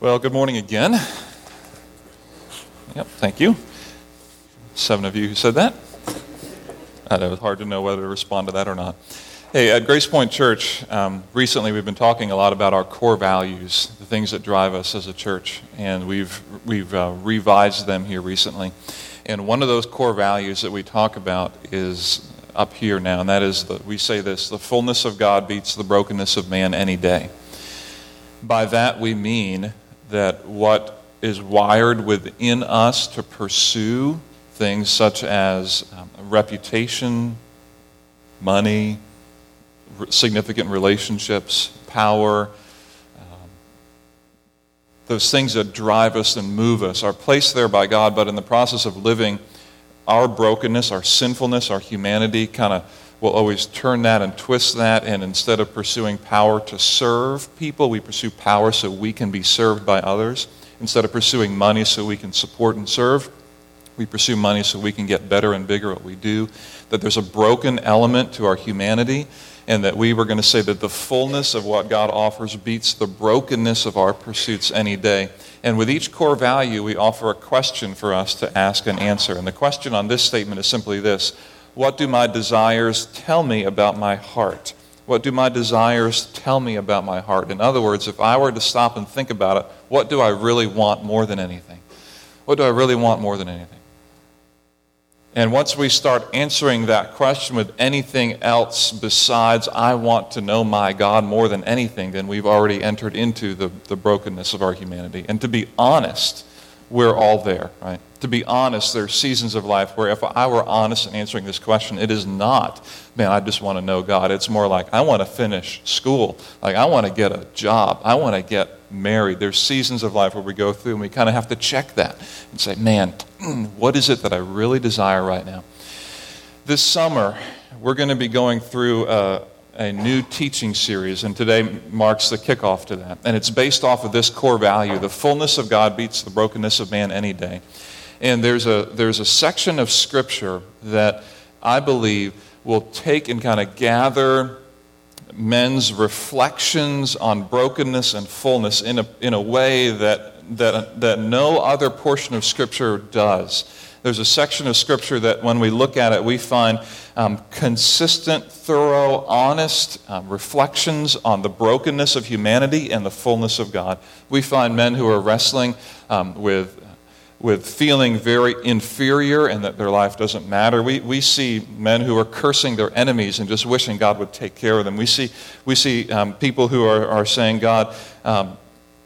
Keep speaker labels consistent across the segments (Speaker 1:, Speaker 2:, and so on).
Speaker 1: Well, good morning again. Yep, thank you. Seven of you who said that. I know it's hard to know whether to respond to that or not. Hey, at Grace Point Church, um, recently we've been talking a lot about our core values, the things that drive us as a church, and we've, we've uh, revised them here recently. And one of those core values that we talk about is up here now, and that is that we say this the fullness of God beats the brokenness of man any day. By that we mean that what is wired within us to pursue things such as um, reputation, money, significant relationships, power, um, those things that drive us and move us are placed there by God, but in the process of living, our brokenness, our sinfulness, our humanity kind of will always turn that and twist that, and instead of pursuing power to serve people, we pursue power so we can be served by others. Instead of pursuing money so we can support and serve, we pursue money so we can get better and bigger at what we do. That there's a broken element to our humanity, and that we were going to say that the fullness of what God offers beats the brokenness of our pursuits any day. And with each core value, we offer a question for us to ask and answer. And the question on this statement is simply this what do my desires tell me about my heart? What do my desires tell me about my heart? In other words, if I were to stop and think about it, what do I really want more than anything? What do I really want more than anything? And once we start answering that question with anything else besides, I want to know my God more than anything, then we've already entered into the, the brokenness of our humanity. And to be honest, we're all there, right? To be honest, there are seasons of life where if I were honest in answering this question, it is not, man, I just want to know God. It's more like, I want to finish school. Like, I want to get a job. I want to get married. There's seasons of life where we go through and we kind of have to check that and say, man, what is it that I really desire right now? This summer, we're going to be going through a, a new teaching series, and today marks the kickoff to that. And it's based off of this core value the fullness of God beats the brokenness of man any day. And there's a, there's a section of Scripture that I believe will take and kind of gather men's reflections on brokenness and fullness in a, in a way that, that, that no other portion of Scripture does. There's a section of Scripture that when we look at it, we find um, consistent, thorough, honest um, reflections on the brokenness of humanity and the fullness of God. We find men who are wrestling um, with with feeling very inferior and that their life doesn't matter. We, we see men who are cursing their enemies and just wishing God would take care of them. We see, we see um, people who are, are saying, God, um,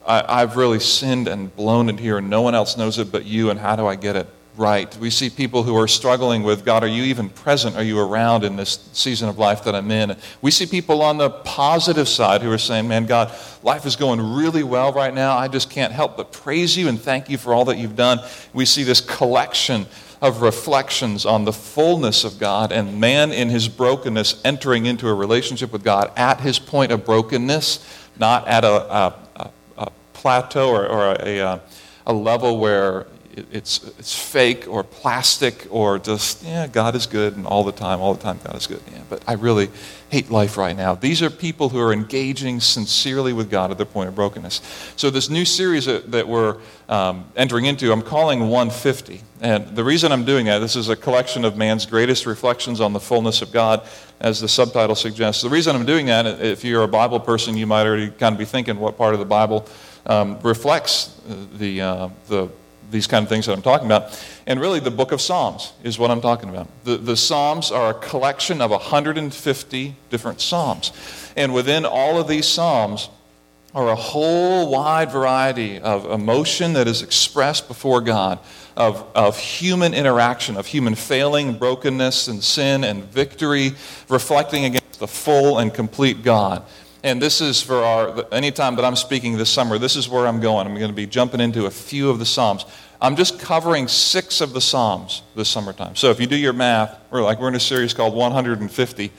Speaker 1: I, I've really sinned and blown it here, and no one else knows it but you, and how do I get it right. We see people who are struggling with God, are you even present? Are you around in this season of life that I'm in? We see people on the positive side who are saying, man, God, life is going really well right now. I just can't help but praise you and thank you for all that you've done. We see this collection of reflections on the fullness of God and man in his brokenness entering into a relationship with God at his point of brokenness, not at a, a, a, a plateau or, or a, a level where it's, it's fake or plastic or just, yeah, God is good and all the time, all the time, God is good. Yeah, but I really hate life right now. These are people who are engaging sincerely with God at their point of brokenness. So, this new series that, that we're um, entering into, I'm calling 150. And the reason I'm doing that, this is a collection of man's greatest reflections on the fullness of God, as the subtitle suggests. The reason I'm doing that, if you're a Bible person, you might already kind of be thinking what part of the Bible um, reflects the, uh, the these kind of things that I'm talking about. And really, the book of Psalms is what I'm talking about. The, the Psalms are a collection of 150 different Psalms. And within all of these Psalms are a whole wide variety of emotion that is expressed before God, of, of human interaction, of human failing, brokenness, and sin and victory, reflecting against the full and complete God. And this is for our, anytime that I'm speaking this summer, this is where I'm going. I'm going to be jumping into a few of the Psalms. I'm just covering six of the Psalms this summertime. So if you do your math, we're like, we're in a series called 150.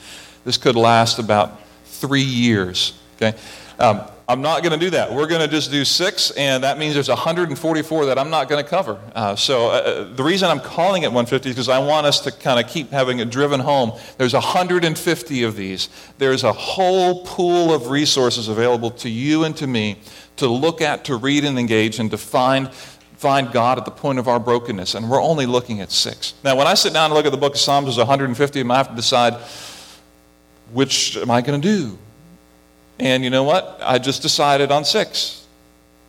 Speaker 1: This could last about three years. Okay? Um, I'm not going to do that. We're going to just do six, and that means there's 144 that I'm not going to cover. Uh, so uh, uh, the reason I'm calling it 150 is because I want us to kind of keep having it driven home. There's 150 of these. There's a whole pool of resources available to you and to me to look at, to read and engage, and to find find God at the point of our brokenness, and we're only looking at six. Now, when I sit down and look at the book of Psalms, there's 150 of them. I have to decide which am I going to do? And you know what? I just decided on six.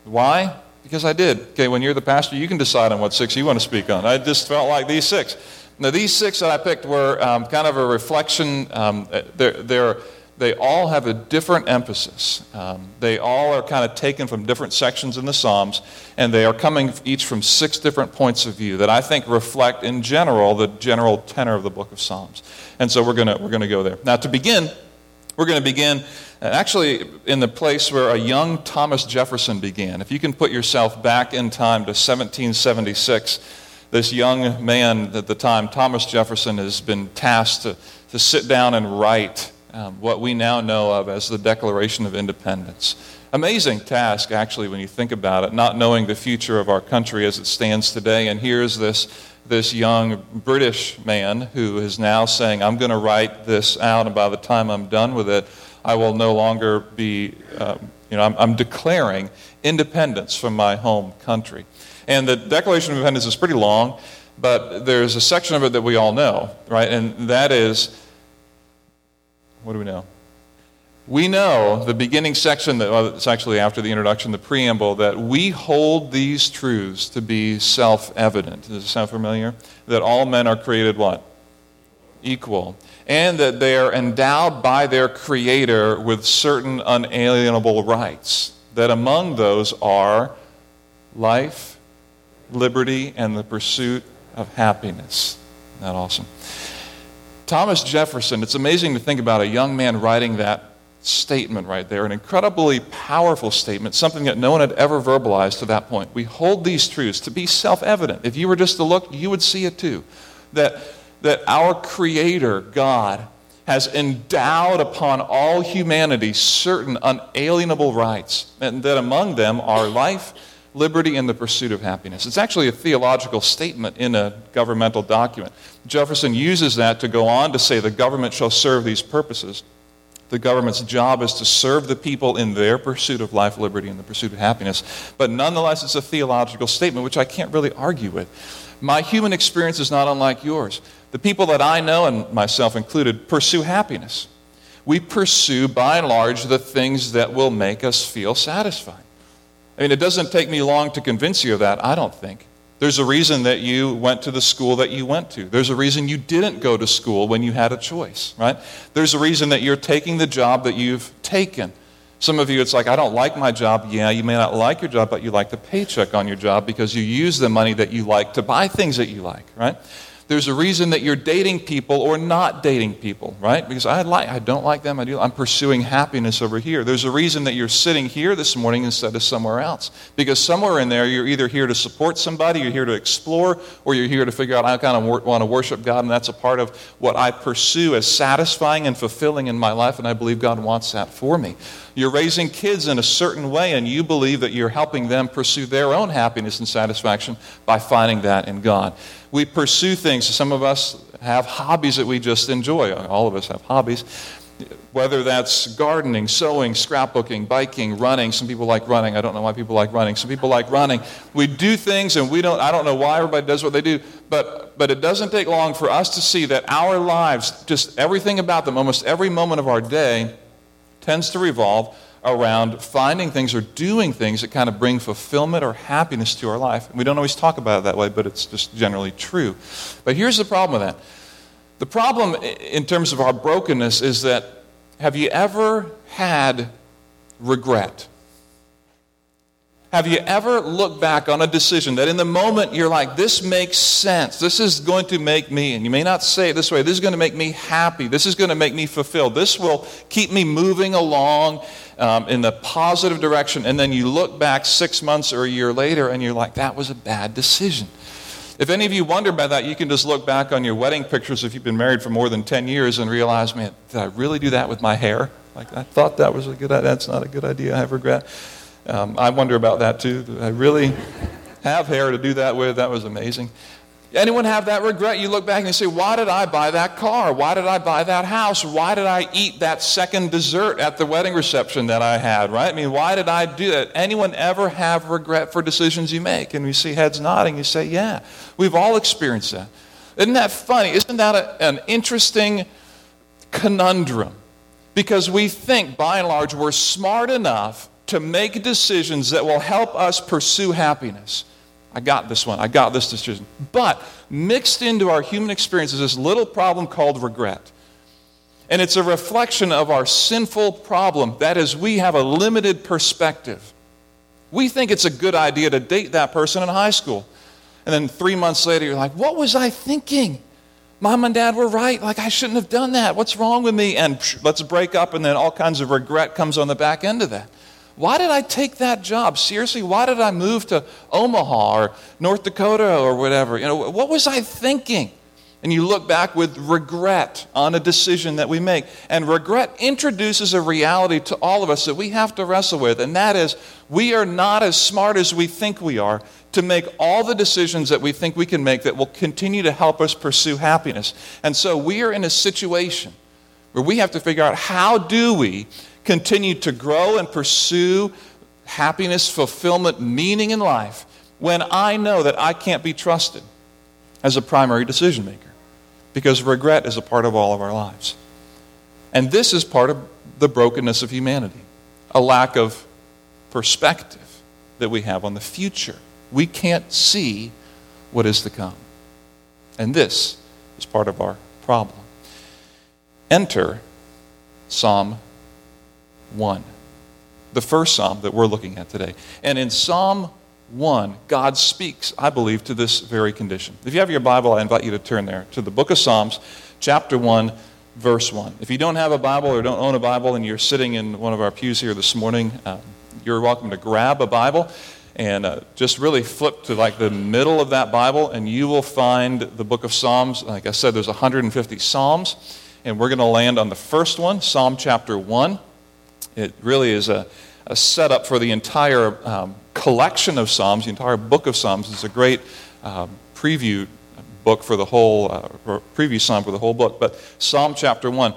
Speaker 1: Why? Because I did. Okay, when you're the pastor, you can decide on what six you want to speak on. I just felt like these six. Now, these six that I picked were um, kind of a reflection. Um, they're, they're, they all have a different emphasis. Um, they all are kind of taken from different sections in the Psalms, and they are coming each from six different points of view that I think reflect, in general, the general tenor of the book of Psalms. And so we're going we're going to go there. Now, to begin, we're going to begin uh, actually in the place where a young Thomas Jefferson began. If you can put yourself back in time to 1776, this young man at the time, Thomas Jefferson, has been tasked to, to sit down and write um, what we now know of as the Declaration of Independence. Amazing task, actually, when you think about it, not knowing the future of our country as it stands today. And here's this this young British man who is now saying, I'm going to write this out, and by the time I'm done with it, I will no longer be, um, you know, I'm, I'm, declaring independence from my home country. And the Declaration of Independence is pretty long, but there's a section of it that we all know, right? And that is, what do we know? We know the beginning section, that, well, it's actually after the introduction, the preamble, that we hold these truths to be self evident. Does it sound familiar? That all men are created what? Equal. And that they are endowed by their Creator with certain unalienable rights. That among those are life, liberty, and the pursuit of happiness. Isn't that awesome? Thomas Jefferson, it's amazing to think about a young man writing that statement right there, an incredibly powerful statement, something that no one had ever verbalized to that point. We hold these truths to be self evident. If you were just to look, you would see it too. That, that our Creator, God, has endowed upon all humanity certain unalienable rights, and that among them are life, liberty, and the pursuit of happiness. It's actually a theological statement in a governmental document. Jefferson uses that to go on to say the government shall serve these purposes the government's job is to serve the people in their pursuit of life, liberty, and the pursuit of happiness. But nonetheless, it's a theological statement, which I can't really argue with. My human experience is not unlike yours. The people that I know, and myself included, pursue happiness. We pursue, by and large, the things that will make us feel satisfied. I mean, it doesn't take me long to convince you of that, I don't think. There's a reason that you went to the school that you went to. There's a reason you didn't go to school when you had a choice, right? There's a reason that you're taking the job that you've taken. Some of you, it's like, I don't like my job. Yeah, you may not like your job, but you like the paycheck on your job because you use the money that you like to buy things that you like, right? There's a reason that you're dating people or not dating people, right? Because I like I don't like them. I do. I'm pursuing happiness over here. There's a reason that you're sitting here this morning instead of somewhere else. Because somewhere in there you're either here to support somebody, you're here to explore, or you're here to figure out I kind of want to worship God, and that's a part of what I pursue as satisfying and fulfilling in my life, and I believe God wants that for me. You're raising kids in a certain way, and you believe that you're helping them pursue their own happiness and satisfaction by finding that in God we pursue things. Some of us have hobbies that we just enjoy. All of us have hobbies. Whether that's gardening, sewing, scrapbooking, biking, running. Some people like running. I don't know why people like running. Some people like running. We do things and we don't, I don't know why everybody does what they do, but, but it doesn't take long for us to see that our lives, just everything about them, almost every moment of our day, tends to revolve around finding things or doing things that kind of bring fulfillment or happiness to our life. And we don't always talk about it that way, but it's just generally true. But here's the problem with that the problem in terms of our brokenness is that have you ever had regret? Have you ever looked back on a decision that in the moment you're like, this makes sense. This is going to make me, and you may not say it this way, this is going to make me happy. This is going to make me fulfilled. This will keep me moving along um, in the positive direction. And then you look back six months or a year later and you're like, that was a bad decision. If any of you wonder about that, you can just look back on your wedding pictures if you've been married for more than 10 years and realize, man, did I really do that with my hair? Like, I thought that was a good idea. That's not a good idea. I have regret. Um, I wonder about that too. I really have hair to do that with. That was amazing. Anyone have that regret? You look back and you say, Why did I buy that car? Why did I buy that house? Why did I eat that second dessert at the wedding reception that I had, right? I mean, why did I do it? Anyone ever have regret for decisions you make? And we see heads nodding. You say, Yeah, we've all experienced that. Isn't that funny? Isn't that a, an interesting conundrum? Because we think, by and large, we're smart enough to make decisions that will help us pursue happiness. I got this one. I got this decision. But mixed into our human experience is this little problem called regret. And it's a reflection of our sinful problem. That is, we have a limited perspective. We think it's a good idea to date that person in high school. And then three months later, you're like, what was I thinking? Mom and dad were right. Like, I shouldn't have done that. What's wrong with me? And psh, let's break up, and then all kinds of regret comes on the back end of that. Why did I take that job? Seriously, why did I move to Omaha or North Dakota or whatever? You know, what was I thinking? And you look back with regret on a decision that we make. And regret introduces a reality to all of us that we have to wrestle with, and that is we are not as smart as we think we are to make all the decisions that we think we can make that will continue to help us pursue happiness. And so we are in a situation where we have to figure out how do we continue to grow and pursue happiness, fulfillment, meaning in life when I know that I can't be trusted as a primary decision maker because regret is a part of all of our lives. And this is part of the brokenness of humanity a lack of perspective that we have on the future. We can't see what is to come. And this is part of our problem. Enter Psalm 1, the first psalm that we're looking at today. And in Psalm 1, God speaks, I believe, to this very condition. If you have your Bible, I invite you to turn there to the book of Psalms, chapter 1, verse 1. If you don't have a Bible or don't own a Bible and you're sitting in one of our pews here this morning, uh, you're welcome to grab a Bible and uh, just really flip to like the middle of that Bible, and you will find the book of Psalms. Like I said, there's 150 Psalms, and we're going to land on the first one, Psalm chapter 1. It really is a, a setup for the entire um, collection of Psalms, the entire book of Psalms. It's a great um, preview book for the whole, uh, preview psalm for the whole book. But Psalm chapter 1.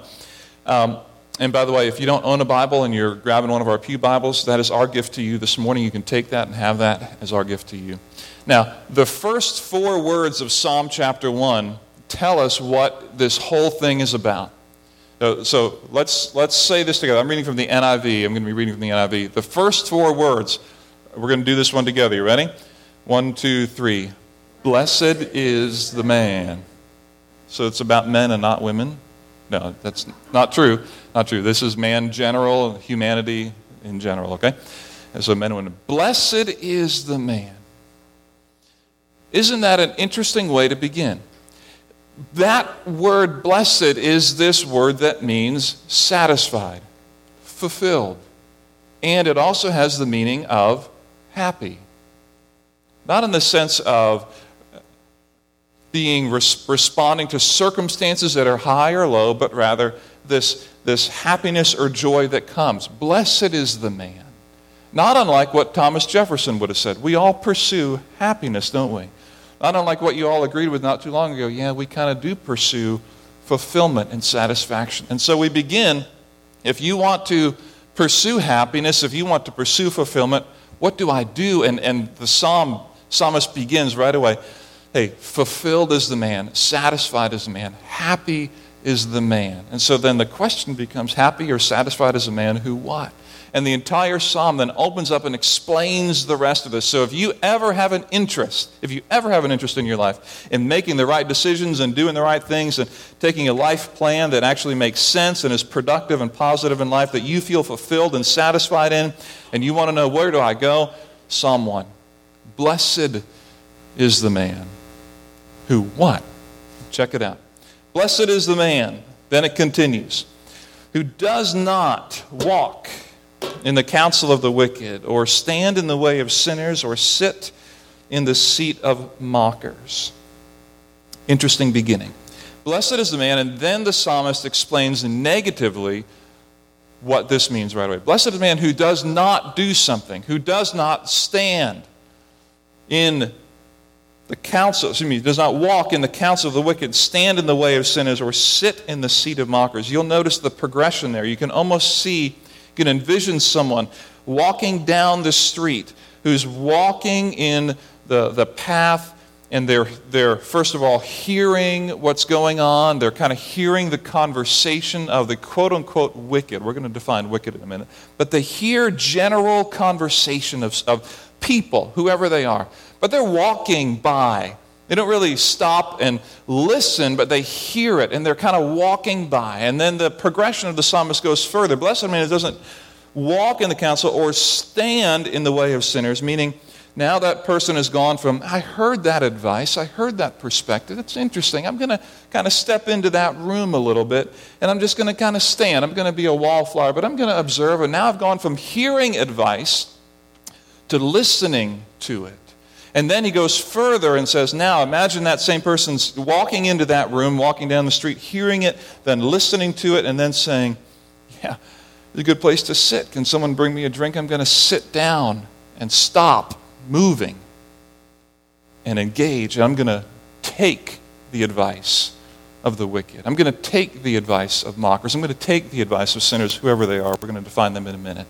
Speaker 1: Um, and by the way, if you don't own a Bible and you're grabbing one of our Pew Bibles, that is our gift to you this morning. You can take that and have that as our gift to you. Now, the first four words of Psalm chapter 1 tell us what this whole thing is about. So, so let's, let's say this together. I'm reading from the NIV. I'm going to be reading from the NIV. The first four words, we're going to do this one together. You ready? One, two, three. Blessed is the man. So it's about men and not women? No, that's not true. Not true. This is man general, humanity in general, okay? And so men and women. Blessed is the man. Isn't that an interesting way to begin? That word blessed is this word that means satisfied, fulfilled. And it also has the meaning of happy. Not in the sense of being res- responding to circumstances that are high or low, but rather this, this happiness or joy that comes. Blessed is the man. Not unlike what Thomas Jefferson would have said. We all pursue happiness, don't we? Not unlike what you all agreed with not too long ago. Yeah, we kind of do pursue fulfillment and satisfaction. And so we begin if you want to pursue happiness, if you want to pursue fulfillment, what do I do? And, and the psalm, psalmist begins right away. Hey, fulfilled is the man, satisfied is the man, happy is the man. And so then the question becomes happy or satisfied as a man who what? And the entire psalm then opens up and explains the rest of this. So if you ever have an interest, if you ever have an interest in your life in making the right decisions and doing the right things and taking a life plan that actually makes sense and is productive and positive in life that you feel fulfilled and satisfied in, and you want to know where do I go? Psalm 1. Blessed is the man who what? Check it out. Blessed is the man, then it continues, who does not walk in the counsel of the wicked, or stand in the way of sinners, or sit in the seat of mockers. Interesting beginning. Blessed is the man, and then the psalmist explains negatively what this means right away. Blessed is the man who does not do something, who does not stand in the counsel, excuse me, does not walk in the counsel of the wicked, stand in the way of sinners, or sit in the seat of mockers. You'll notice the progression there. You can almost see, you can envision someone walking down the street who's walking in the, the path and they're, they're, first of all, hearing what's going on. They're kind of hearing the conversation of the quote unquote wicked. We're going to define wicked in a minute. But they hear general conversation of, of people, whoever they are. But they're walking by. They don't really stop and listen, but they hear it and they're kind of walking by. And then the progression of the psalmist goes further. Blessed man who doesn't walk in the counsel or stand in the way of sinners, meaning now that person has gone from, I heard that advice, I heard that perspective, it's interesting. I'm going to kind of step into that room a little bit, and I'm just going to kind of stand. I'm going to be a wallflower, but I'm going to observe. And now I've gone from hearing advice to listening to it. And then he goes further and says, Now imagine that same person's walking into that room, walking down the street, hearing it, then listening to it, and then saying, Yeah, it's a good place to sit. Can someone bring me a drink? I'm going to sit down and stop moving and engage. I'm going to take the advice of the wicked. I'm going to take the advice of mockers. I'm going to take the advice of sinners, whoever they are. We're going to define them in a minute.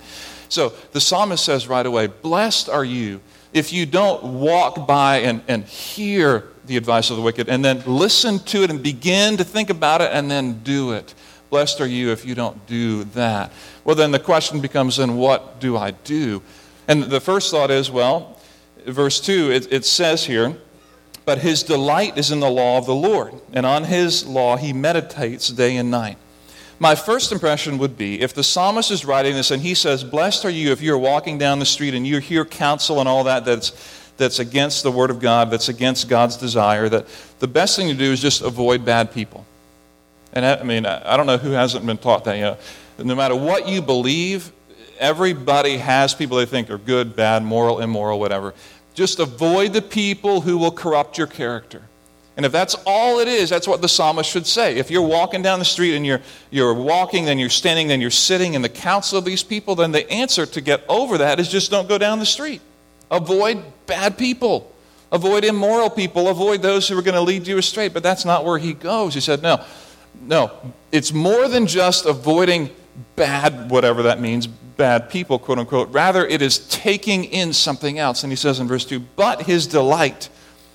Speaker 1: So the psalmist says right away, Blessed are you if you don't walk by and, and hear the advice of the wicked and then listen to it and begin to think about it and then do it. Blessed are you if you don't do that. Well, then the question becomes then what do I do? And the first thought is, well, verse 2, it, it says here, But his delight is in the law of the Lord, and on his law he meditates day and night. My first impression would be if the psalmist is writing this and he says, Blessed are you if you're walking down the street and you hear counsel and all that that's, that's against the Word of God, that's against God's desire, that the best thing to do is just avoid bad people. And I, I mean, I don't know who hasn't been taught that. You know, no matter what you believe, everybody has people they think are good, bad, moral, immoral, whatever. Just avoid the people who will corrupt your character. And if that's all it is, that's what the psalmist should say. If you're walking down the street and you're, you're walking, then you're standing, then you're sitting in the counsel of these people, then the answer to get over that is just don't go down the street. Avoid bad people. Avoid immoral people. Avoid those who are going to lead you astray. But that's not where he goes. He said, no, no. It's more than just avoiding bad, whatever that means, bad people, quote unquote. Rather, it is taking in something else. And he says in verse 2 But his delight,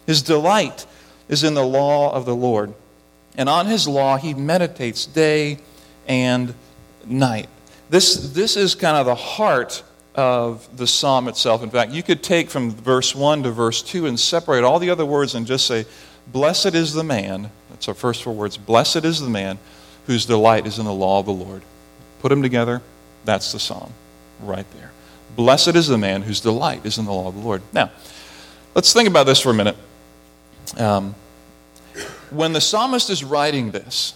Speaker 1: his delight is in the law of the Lord. And on his law he meditates day and night. This, this is kind of the heart of the psalm itself. In fact, you could take from verse 1 to verse 2 and separate all the other words and just say, Blessed is the man, that's our first four words, blessed is the man whose delight is in the law of the Lord. Put them together, that's the psalm right there. Blessed is the man whose delight is in the law of the Lord. Now, let's think about this for a minute. Um, when the psalmist is writing this,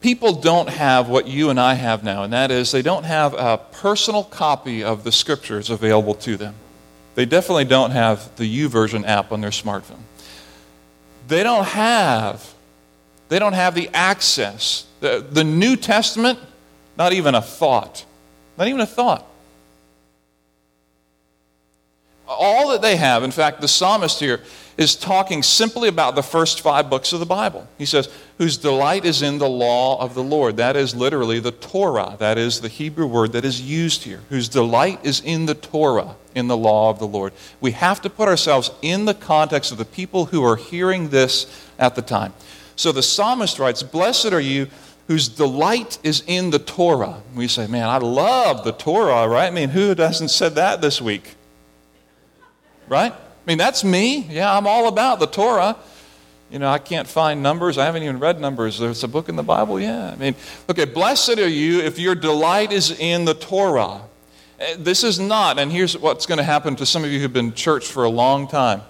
Speaker 1: people don't have what you and I have now, and that is they don't have a personal copy of the scriptures available to them. They definitely don't have the YouVersion app on their smartphone. They don't have they don't have the access. The, the New Testament not even a thought. Not even a thought. All that they have, in fact, the psalmist here is talking simply about the first five books of the Bible. He says, whose delight is in the law of the Lord. That is literally the Torah. That is the Hebrew word that is used here. Whose delight is in the Torah, in the law of the Lord. We have to put ourselves in the context of the people who are hearing this at the time. So the psalmist writes, Blessed are you whose delight is in the Torah. We say, man, I love the Torah, right? I mean, who hasn't said that this week? Right? I mean, that's me. Yeah, I'm all about the Torah. You know, I can't find numbers. I haven't even read numbers. There's a book in the Bible. Yeah. I mean, okay, blessed are you if your delight is in the Torah. Eh, this is not, and here's what's going to happen to some of you who've been church for a long time.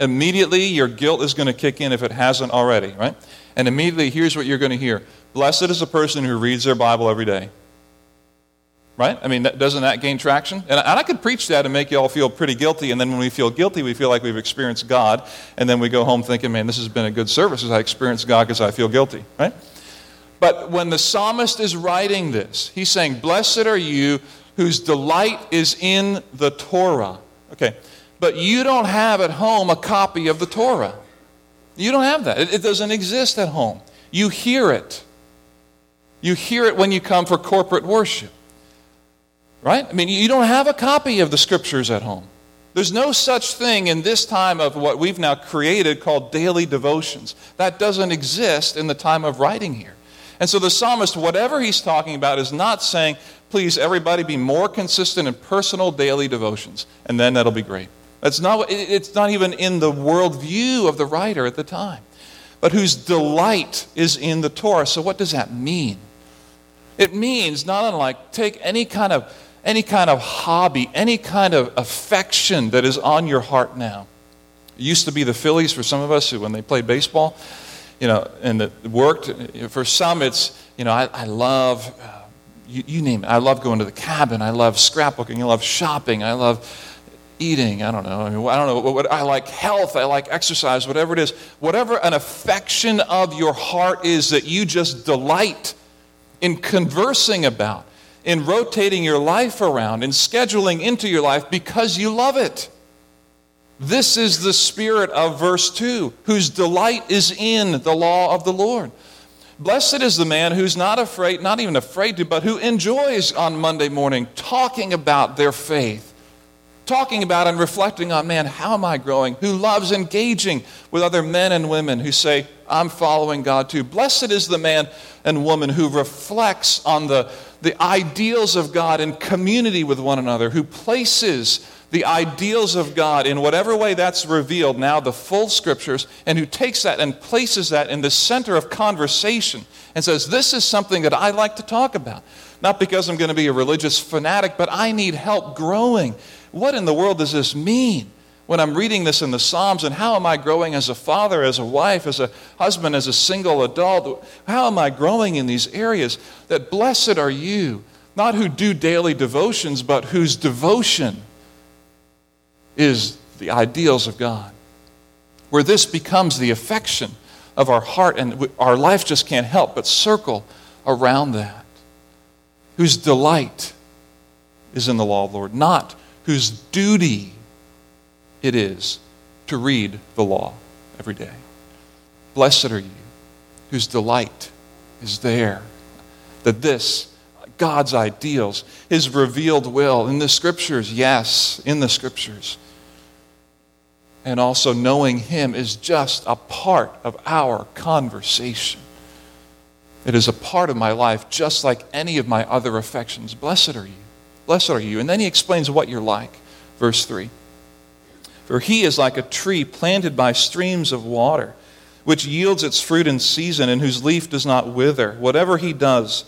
Speaker 1: Immediately, your guilt is going to kick in if it hasn't already, right? And immediately, here's what you're going to hear Blessed is a person who reads their Bible every day. Right? I mean, doesn't that gain traction? And I could preach that and make you all feel pretty guilty. And then when we feel guilty, we feel like we've experienced God. And then we go home thinking, man, this has been a good service as I experienced God because I feel guilty. Right? But when the psalmist is writing this, he's saying, Blessed are you whose delight is in the Torah. Okay, but you don't have at home a copy of the Torah. You don't have that. It, it doesn't exist at home. You hear it. You hear it when you come for corporate worship. Right? I mean, you don't have a copy of the scriptures at home. There's no such thing in this time of what we've now created called daily devotions. That doesn't exist in the time of writing here. And so the psalmist, whatever he's talking about, is not saying, please, everybody be more consistent in personal daily devotions, and then that'll be great. That's not, it's not even in the worldview of the writer at the time, but whose delight is in the Torah. So, what does that mean? It means not unlike take any kind of any kind of hobby, any kind of affection that is on your heart now. It used to be the Phillies for some of us when they played baseball, you know, and it worked. For some, it's, you know, I, I love, uh, you, you name it. I love going to the cabin. I love scrapbooking. I love shopping. I love eating. I don't know. I, mean, I don't know. What, what, I like health. I like exercise, whatever it is. Whatever an affection of your heart is that you just delight in conversing about, in rotating your life around, in scheduling into your life because you love it. This is the spirit of verse 2, whose delight is in the law of the Lord. Blessed is the man who's not afraid, not even afraid to, but who enjoys on Monday morning talking about their faith, talking about and reflecting on, man, how am I growing? Who loves engaging with other men and women who say, I'm following God too. Blessed is the man and woman who reflects on the, the ideals of God in community with one another, who places the ideals of God in whatever way that's revealed now, the full scriptures, and who takes that and places that in the center of conversation and says, This is something that I like to talk about. Not because I'm going to be a religious fanatic, but I need help growing. What in the world does this mean? When I'm reading this in the Psalms, and how am I growing as a father, as a wife, as a husband, as a single adult? How am I growing in these areas? That blessed are you, not who do daily devotions, but whose devotion is the ideals of God. Where this becomes the affection of our heart, and our life just can't help but circle around that. Whose delight is in the law of the Lord, not whose duty it is to read the law every day. Blessed are you, whose delight is there. That this, God's ideals, His revealed will in the Scriptures, yes, in the Scriptures, and also knowing Him is just a part of our conversation. It is a part of my life, just like any of my other affections. Blessed are you. Blessed are you. And then he explains what you're like. Verse 3 For he is like a tree planted by streams of water, which yields its fruit in season and whose leaf does not wither. Whatever he does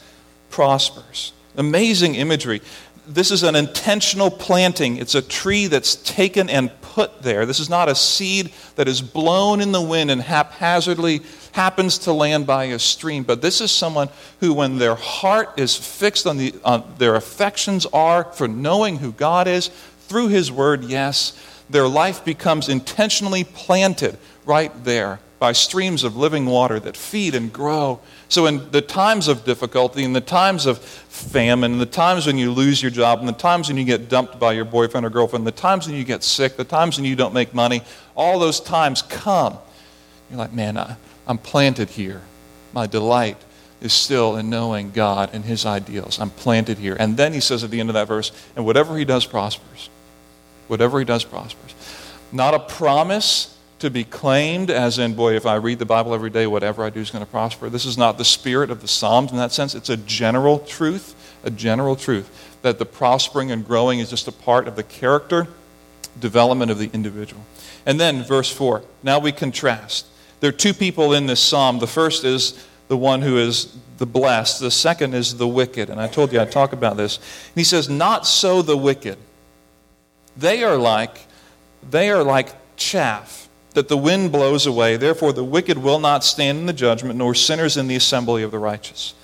Speaker 1: prospers. Amazing imagery. This is an intentional planting. It's a tree that's taken and put there. This is not a seed that is blown in the wind and haphazardly happens to land by a stream, but this is someone who, when their heart is fixed on, the, on their affections are for knowing who God is through His Word, yes, their life becomes intentionally planted right there by streams of living water that feed and grow. So, in the times of difficulty, in the times of famine, in the times when you lose your job, in the times when you get dumped by your boyfriend or girlfriend, the times when you get sick, the times when you don't make money, all those times come. You're like, man, I, I'm planted here. My delight is still in knowing God and His ideals. I'm planted here. And then he says at the end of that verse, and whatever He does prospers. Whatever He does prospers. Not a promise to be claimed, as in, boy, if I read the Bible every day, whatever I do is going to prosper. This is not the spirit of the Psalms in that sense. It's a general truth, a general truth that the prospering and growing is just a part of the character development of the individual. And then, verse 4. Now we contrast. There are two people in this psalm. The first is the one who is the blessed, the second is the wicked. And I told you I'd talk about this. And he says, Not so the wicked. They are like, they are like chaff that the wind blows away. Therefore, the wicked will not stand in the judgment, nor sinners in the assembly of the righteous.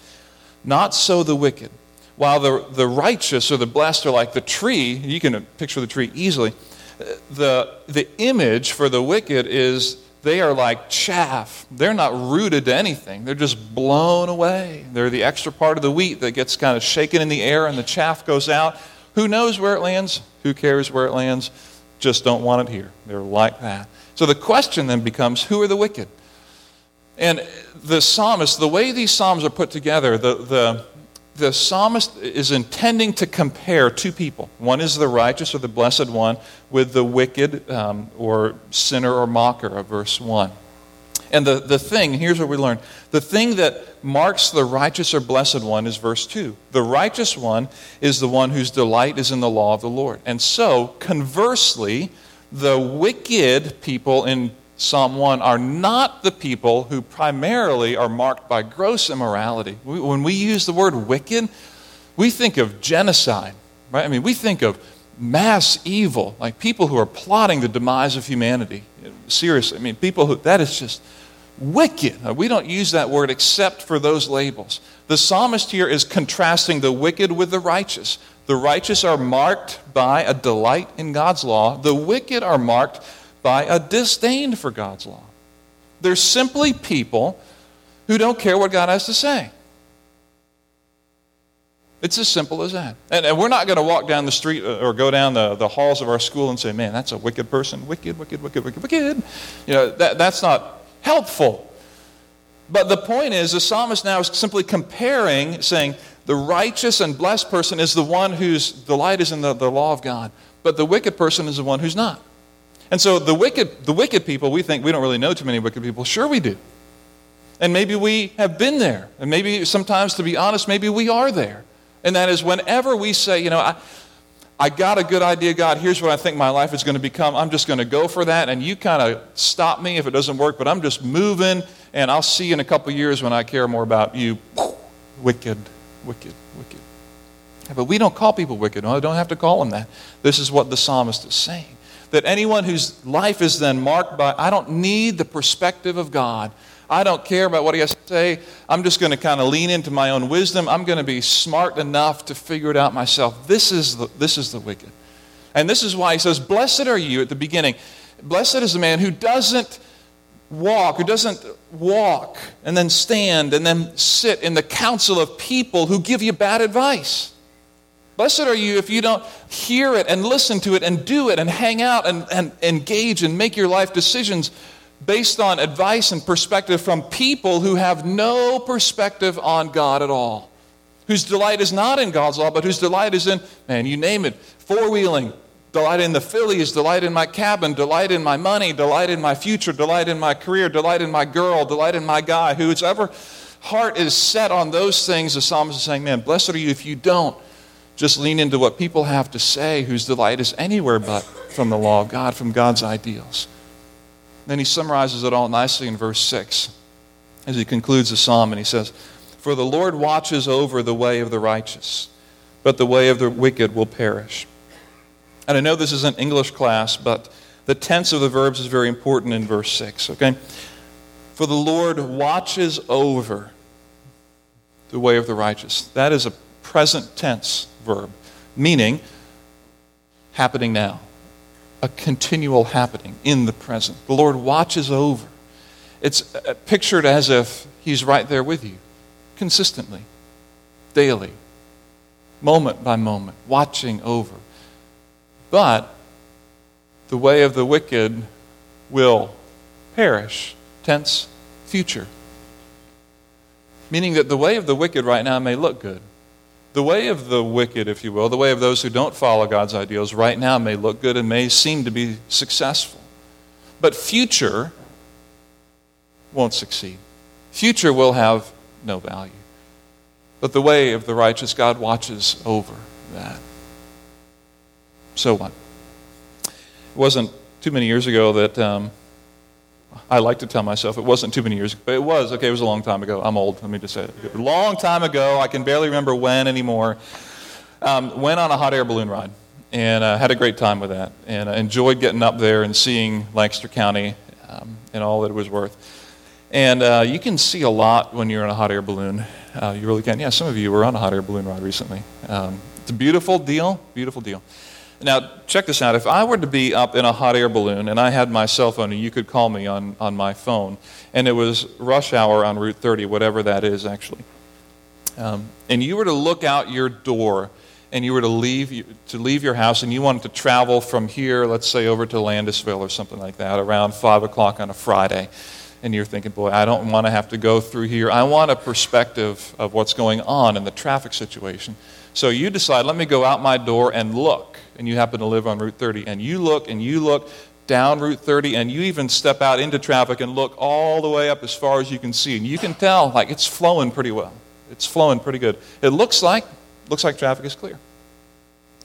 Speaker 1: Not so the wicked. While the, the righteous or the blessed are like the tree, you can picture the tree easily. The, the image for the wicked is they are like chaff. They're not rooted to anything, they're just blown away. They're the extra part of the wheat that gets kind of shaken in the air and the chaff goes out. Who knows where it lands? Who cares where it lands? Just don't want it here. They're like that. So the question then becomes who are the wicked? And the psalmist, the way these psalms are put together, the, the, the psalmist is intending to compare two people. One is the righteous or the blessed one with the wicked um, or sinner or mocker of verse 1. And the, the thing, here's what we learn the thing that marks the righteous or blessed one is verse 2. The righteous one is the one whose delight is in the law of the Lord. And so, conversely, the wicked people in Psalm 1 are not the people who primarily are marked by gross immorality. When we use the word wicked, we think of genocide, right? I mean, we think of mass evil, like people who are plotting the demise of humanity. Seriously, I mean, people who, that is just wicked. We don't use that word except for those labels. The psalmist here is contrasting the wicked with the righteous. The righteous are marked by a delight in God's law, the wicked are marked by a disdain for God's law. They're simply people who don't care what God has to say. It's as simple as that. And, and we're not going to walk down the street uh, or go down the, the halls of our school and say, man, that's a wicked person. Wicked, wicked, wicked, wicked, wicked. You know, that, that's not helpful. But the point is, the psalmist now is simply comparing, saying, the righteous and blessed person is the one whose delight is in the, the law of God, but the wicked person is the one who's not. And so the wicked, the wicked people, we think we don't really know too many wicked people. Sure, we do. And maybe we have been there. And maybe sometimes, to be honest, maybe we are there. And that is whenever we say, you know, I, I got a good idea, God, here's what I think my life is going to become. I'm just going to go for that. And you kind of stop me if it doesn't work, but I'm just moving. And I'll see you in a couple years when I care more about you. Wicked, wicked, wicked. But we don't call people wicked. No, I don't have to call them that. This is what the psalmist is saying that anyone whose life is then marked by, I don't need the perspective of God. I don't care about what he has to say. I'm just going to kind of lean into my own wisdom. I'm going to be smart enough to figure it out myself. This is the, this is the wicked. And this is why he says, Blessed are you at the beginning. Blessed is the man who doesn't walk, who doesn't walk and then stand and then sit in the council of people who give you bad advice. Blessed are you if you don't hear it and listen to it and do it and hang out and, and engage and make your life decisions based on advice and perspective from people who have no perspective on God at all. Whose delight is not in God's law, but whose delight is in, man, you name it, four wheeling, delight in the Phillies, delight in my cabin, delight in my money, delight in my future, delight in my career, delight in my girl, delight in my guy. Whose ever heart is set on those things, the psalmist is saying, man, blessed are you if you don't just lean into what people have to say, whose delight is anywhere but from the law of God, from God's ideals. Then he summarizes it all nicely in verse 6 as he concludes the psalm, and he says, For the Lord watches over the way of the righteous, but the way of the wicked will perish. And I know this is an English class, but the tense of the verbs is very important in verse 6, okay? For the Lord watches over the way of the righteous. That is a present tense verb, meaning happening now, a continual happening in the present. The Lord watches over. It's uh, pictured as if He's right there with you, consistently, daily, moment by moment, watching over. But the way of the wicked will perish, tense, future. Meaning that the way of the wicked right now may look good. The way of the wicked, if you will, the way of those who don't follow God's ideals right now may look good and may seem to be successful. But future won't succeed. Future will have no value. But the way of the righteous, God watches over that. So what? It wasn't too many years ago that um, I like to tell myself it wasn't too many years ago, but it was. Okay, it was a long time ago. I'm old. Let me just say it. A long time ago. I can barely remember when anymore. Um, went on a hot air balloon ride and uh, had a great time with that. And enjoyed getting up there and seeing Lancaster County um, and all that it was worth. And uh, you can see a lot when you're in a hot air balloon. Uh, you really can. Yeah, some of you were on a hot air balloon ride recently. Um, it's a beautiful deal, beautiful deal. Now, check this out. If I were to be up in a hot air balloon and I had my cell phone and you could call me on, on my phone, and it was rush hour on Route 30, whatever that is actually, um, and you were to look out your door and you were to leave, to leave your house and you wanted to travel from here, let's say over to Landisville or something like that, around 5 o'clock on a Friday, and you're thinking, boy, I don't want to have to go through here. I want a perspective of what's going on in the traffic situation. So you decide, let me go out my door and look. And you happen to live on Route 30. And you look and you look down Route 30 and you even step out into traffic and look all the way up as far as you can see. And you can tell, like, it's flowing pretty well. It's flowing pretty good. It looks like, looks like traffic is clear.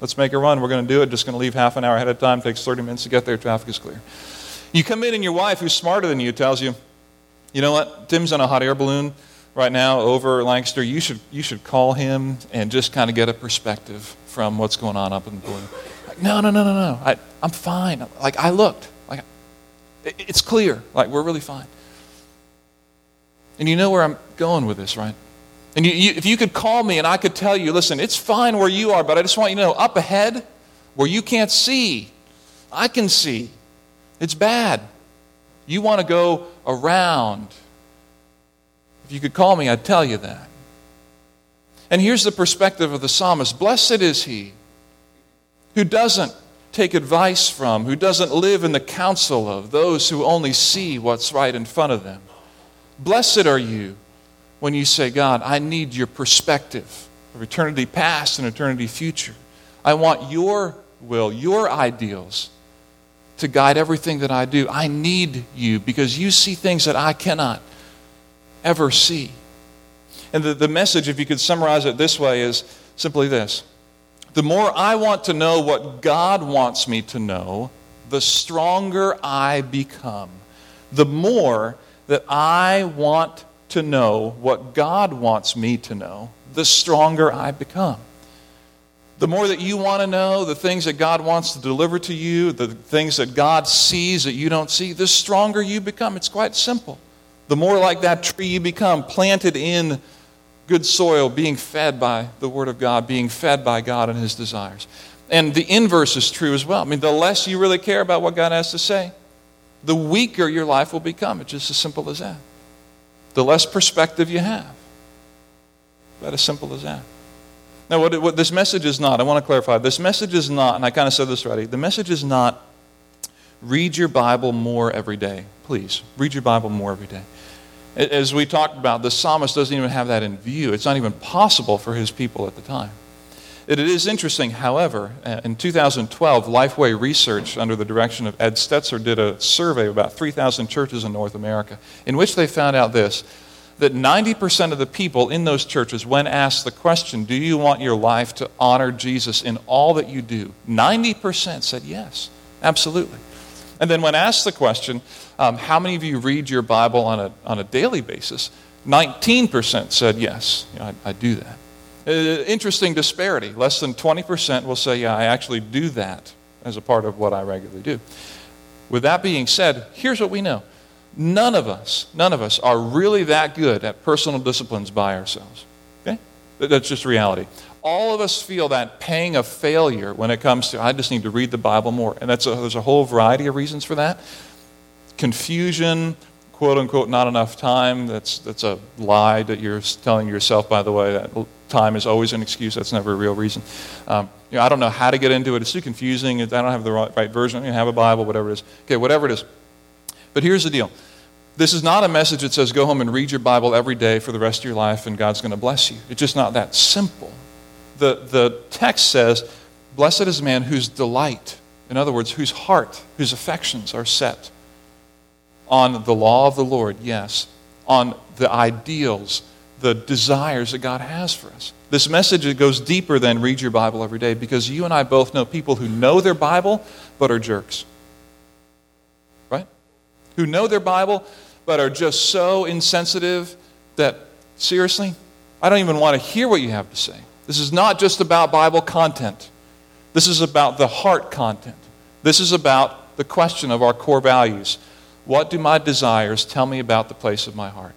Speaker 1: Let's make a run. We're going to do it. Just going to leave half an hour ahead of time. It takes 30 minutes to get there. Traffic is clear. You come in and your wife, who's smarter than you, tells you, you know what? Tim's on a hot air balloon right now over Lancaster. You should, you should call him and just kind of get a perspective from what's going on up in the balloon. Like, no, no, no, no, no. I, I'm fine. Like, I looked. Like, it, it's clear. Like, we're really fine. And you know where I'm going with this, right? And you, you, if you could call me and I could tell you, listen, it's fine where you are, but I just want you to know up ahead, where you can't see, I can see. It's bad. You want to go around. If you could call me, I'd tell you that. And here's the perspective of the psalmist Blessed is he who doesn't take advice from, who doesn't live in the counsel of those who only see what's right in front of them. Blessed are you when you say, God, I need your perspective of eternity past and eternity future. I want your will, your ideals to guide everything that I do. I need you because you see things that I cannot ever see. And the, the message, if you could summarize it this way, is simply this The more I want to know what God wants me to know, the stronger I become. The more that I want to know what God wants me to know, the stronger I become. The more that you want to know the things that God wants to deliver to you, the things that God sees that you don't see, the stronger you become. It's quite simple. The more like that tree you become, planted in good soil, being fed by the Word of God, being fed by God and His desires. And the inverse is true as well. I mean, the less you really care about what God has to say, the weaker your life will become. It's just as simple as that. The less perspective you have. About as simple as that. Now, what, what this message is not, I want to clarify. This message is not, and I kind of said this already, the message is not read your Bible more every day. Please, read your Bible more every day. As we talked about, the psalmist doesn't even have that in view. It's not even possible for his people at the time. It is interesting, however, in 2012, Lifeway Research, under the direction of Ed Stetzer, did a survey of about 3,000 churches in North America, in which they found out this that 90% of the people in those churches, when asked the question, Do you want your life to honor Jesus in all that you do? 90% said yes, absolutely. And then when asked the question, um, How many of you read your Bible on a, on a daily basis? 19% said yes, you know, I, I, do that. Uh, interesting disparity. Less than 20% will say, Yeah, I actually do that as a part of what I regularly do. With that being said, here's what we know None of us, none of us are really that good at personal disciplines by ourselves. Okay? That's just reality. All of us feel that pang of failure when it comes to, I just need to read the Bible more. And that's a, there's a whole variety of reasons for that. Confusion, quote unquote, not enough time. That's, that's a lie that you're telling yourself, by the way. That time is always an excuse. That's never a real reason. Um, you know, I don't know how to get into it. It's too confusing. I don't have the right, right version. I don't have a Bible, whatever it is. Okay, whatever it is. But here's the deal this is not a message that says go home and read your Bible every day for the rest of your life and God's going to bless you. It's just not that simple. The, the text says, Blessed is a man whose delight, in other words, whose heart, whose affections are set on the law of the Lord, yes, on the ideals, the desires that God has for us. This message goes deeper than read your Bible every day because you and I both know people who know their Bible but are jerks who know their Bible but are just so insensitive that, seriously, I don't even want to hear what you have to say. This is not just about Bible content, this is about the heart content. This is about the question of our core values. What do my desires tell me about the place of my heart?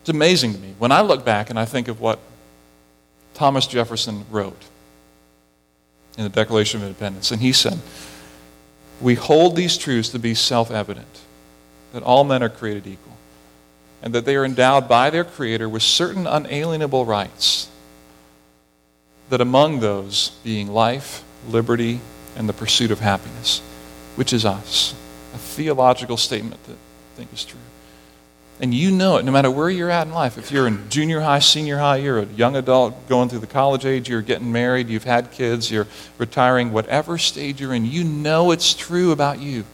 Speaker 1: It's amazing to me. When I look back and I think of what Thomas Jefferson wrote in the Declaration of Independence, and he said, We hold these truths to be self evident that all men are created equal, and that they are endowed by their Creator with certain unalienable rights, that among those being life, liberty, and the pursuit of happiness, which is us. A theological statement that I think is true. And you know it no matter where you're at in life. If you're in junior high, senior high, you're a young adult going through the college age, you're getting married, you've had kids, you're retiring, whatever stage you're in, you know it's true about you.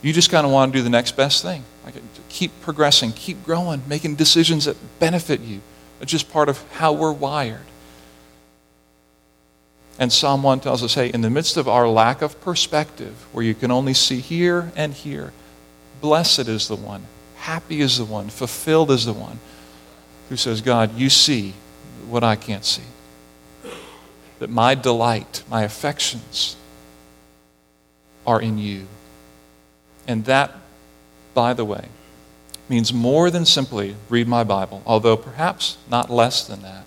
Speaker 1: You just kind of want to do the next best thing. Like keep progressing, keep growing, making decisions that benefit you. It's just part of how we're wired. And Psalm 1 tells us hey, in the midst of our lack of perspective, where you can only see here and here, blessed is the one, happy is the one, fulfilled is the one who says, God, you see what I can't see. That my delight, my affections are in you. And that, by the way, means more than simply read my Bible, although perhaps not less than that,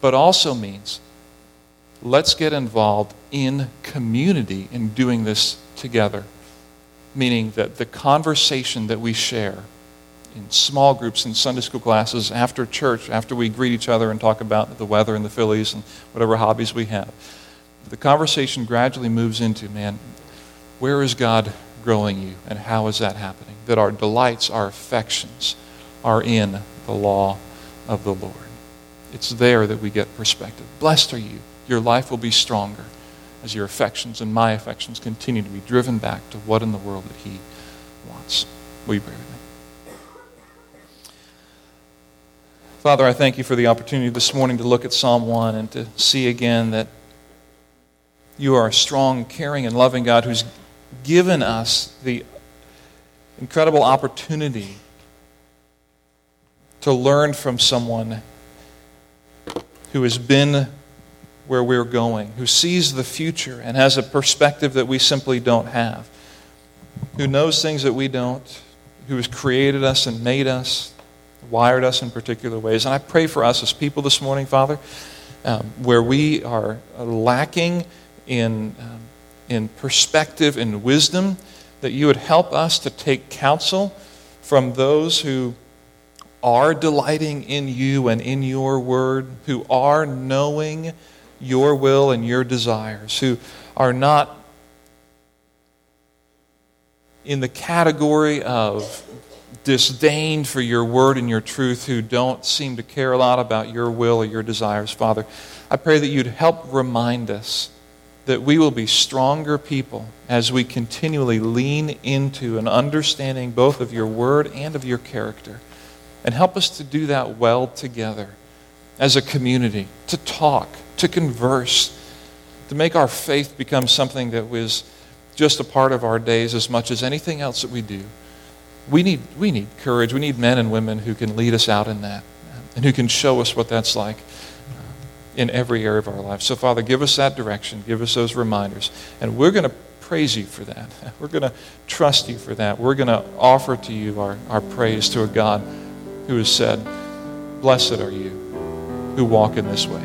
Speaker 1: but also means let's get involved in community in doing this together. Meaning that the conversation that we share in small groups, in Sunday school classes, after church, after we greet each other and talk about the weather and the Phillies and whatever hobbies we have, the conversation gradually moves into man, where is God growing you and how is that happening? That our delights, our affections are in the law of the Lord. It's there that we get perspective. Blessed are you your life will be stronger as your affections and my affections continue to be driven back to what in the world that He wants. Will you pray with me? Father, I thank you for the opportunity this morning to look at Psalm 1 and to see again that you are a strong, caring, and loving God who's given us the incredible opportunity to learn from someone who has been where we're going, who sees the future and has a perspective that we simply don't have, who knows things that we don't, who has created us and made us, wired us in particular ways. And I pray for us as people this morning, Father, um, where we are lacking in, um, in perspective and wisdom, that you would help us to take counsel from those who are delighting in you and in your word, who are knowing your will and your desires, who are not in the category of disdain for your word and your truth, who don't seem to care a lot about your will or your desires, Father, I pray that you'd help remind us that we will be stronger people as we continually lean into an understanding both of your word and of your character. And help us to do that well together as a community, to talk, to converse, to make our faith become something that was just a part of our days as much as anything else that we do. We need, we need courage. We need men and women who can lead us out in that and who can show us what that's like uh, in every area of our life. So, Father, give us that direction, give us those reminders. And we're going to praise you for that. We're going to trust you for that. We're going to offer to you our, our praise to a God who has said, Blessed are you who walk in this way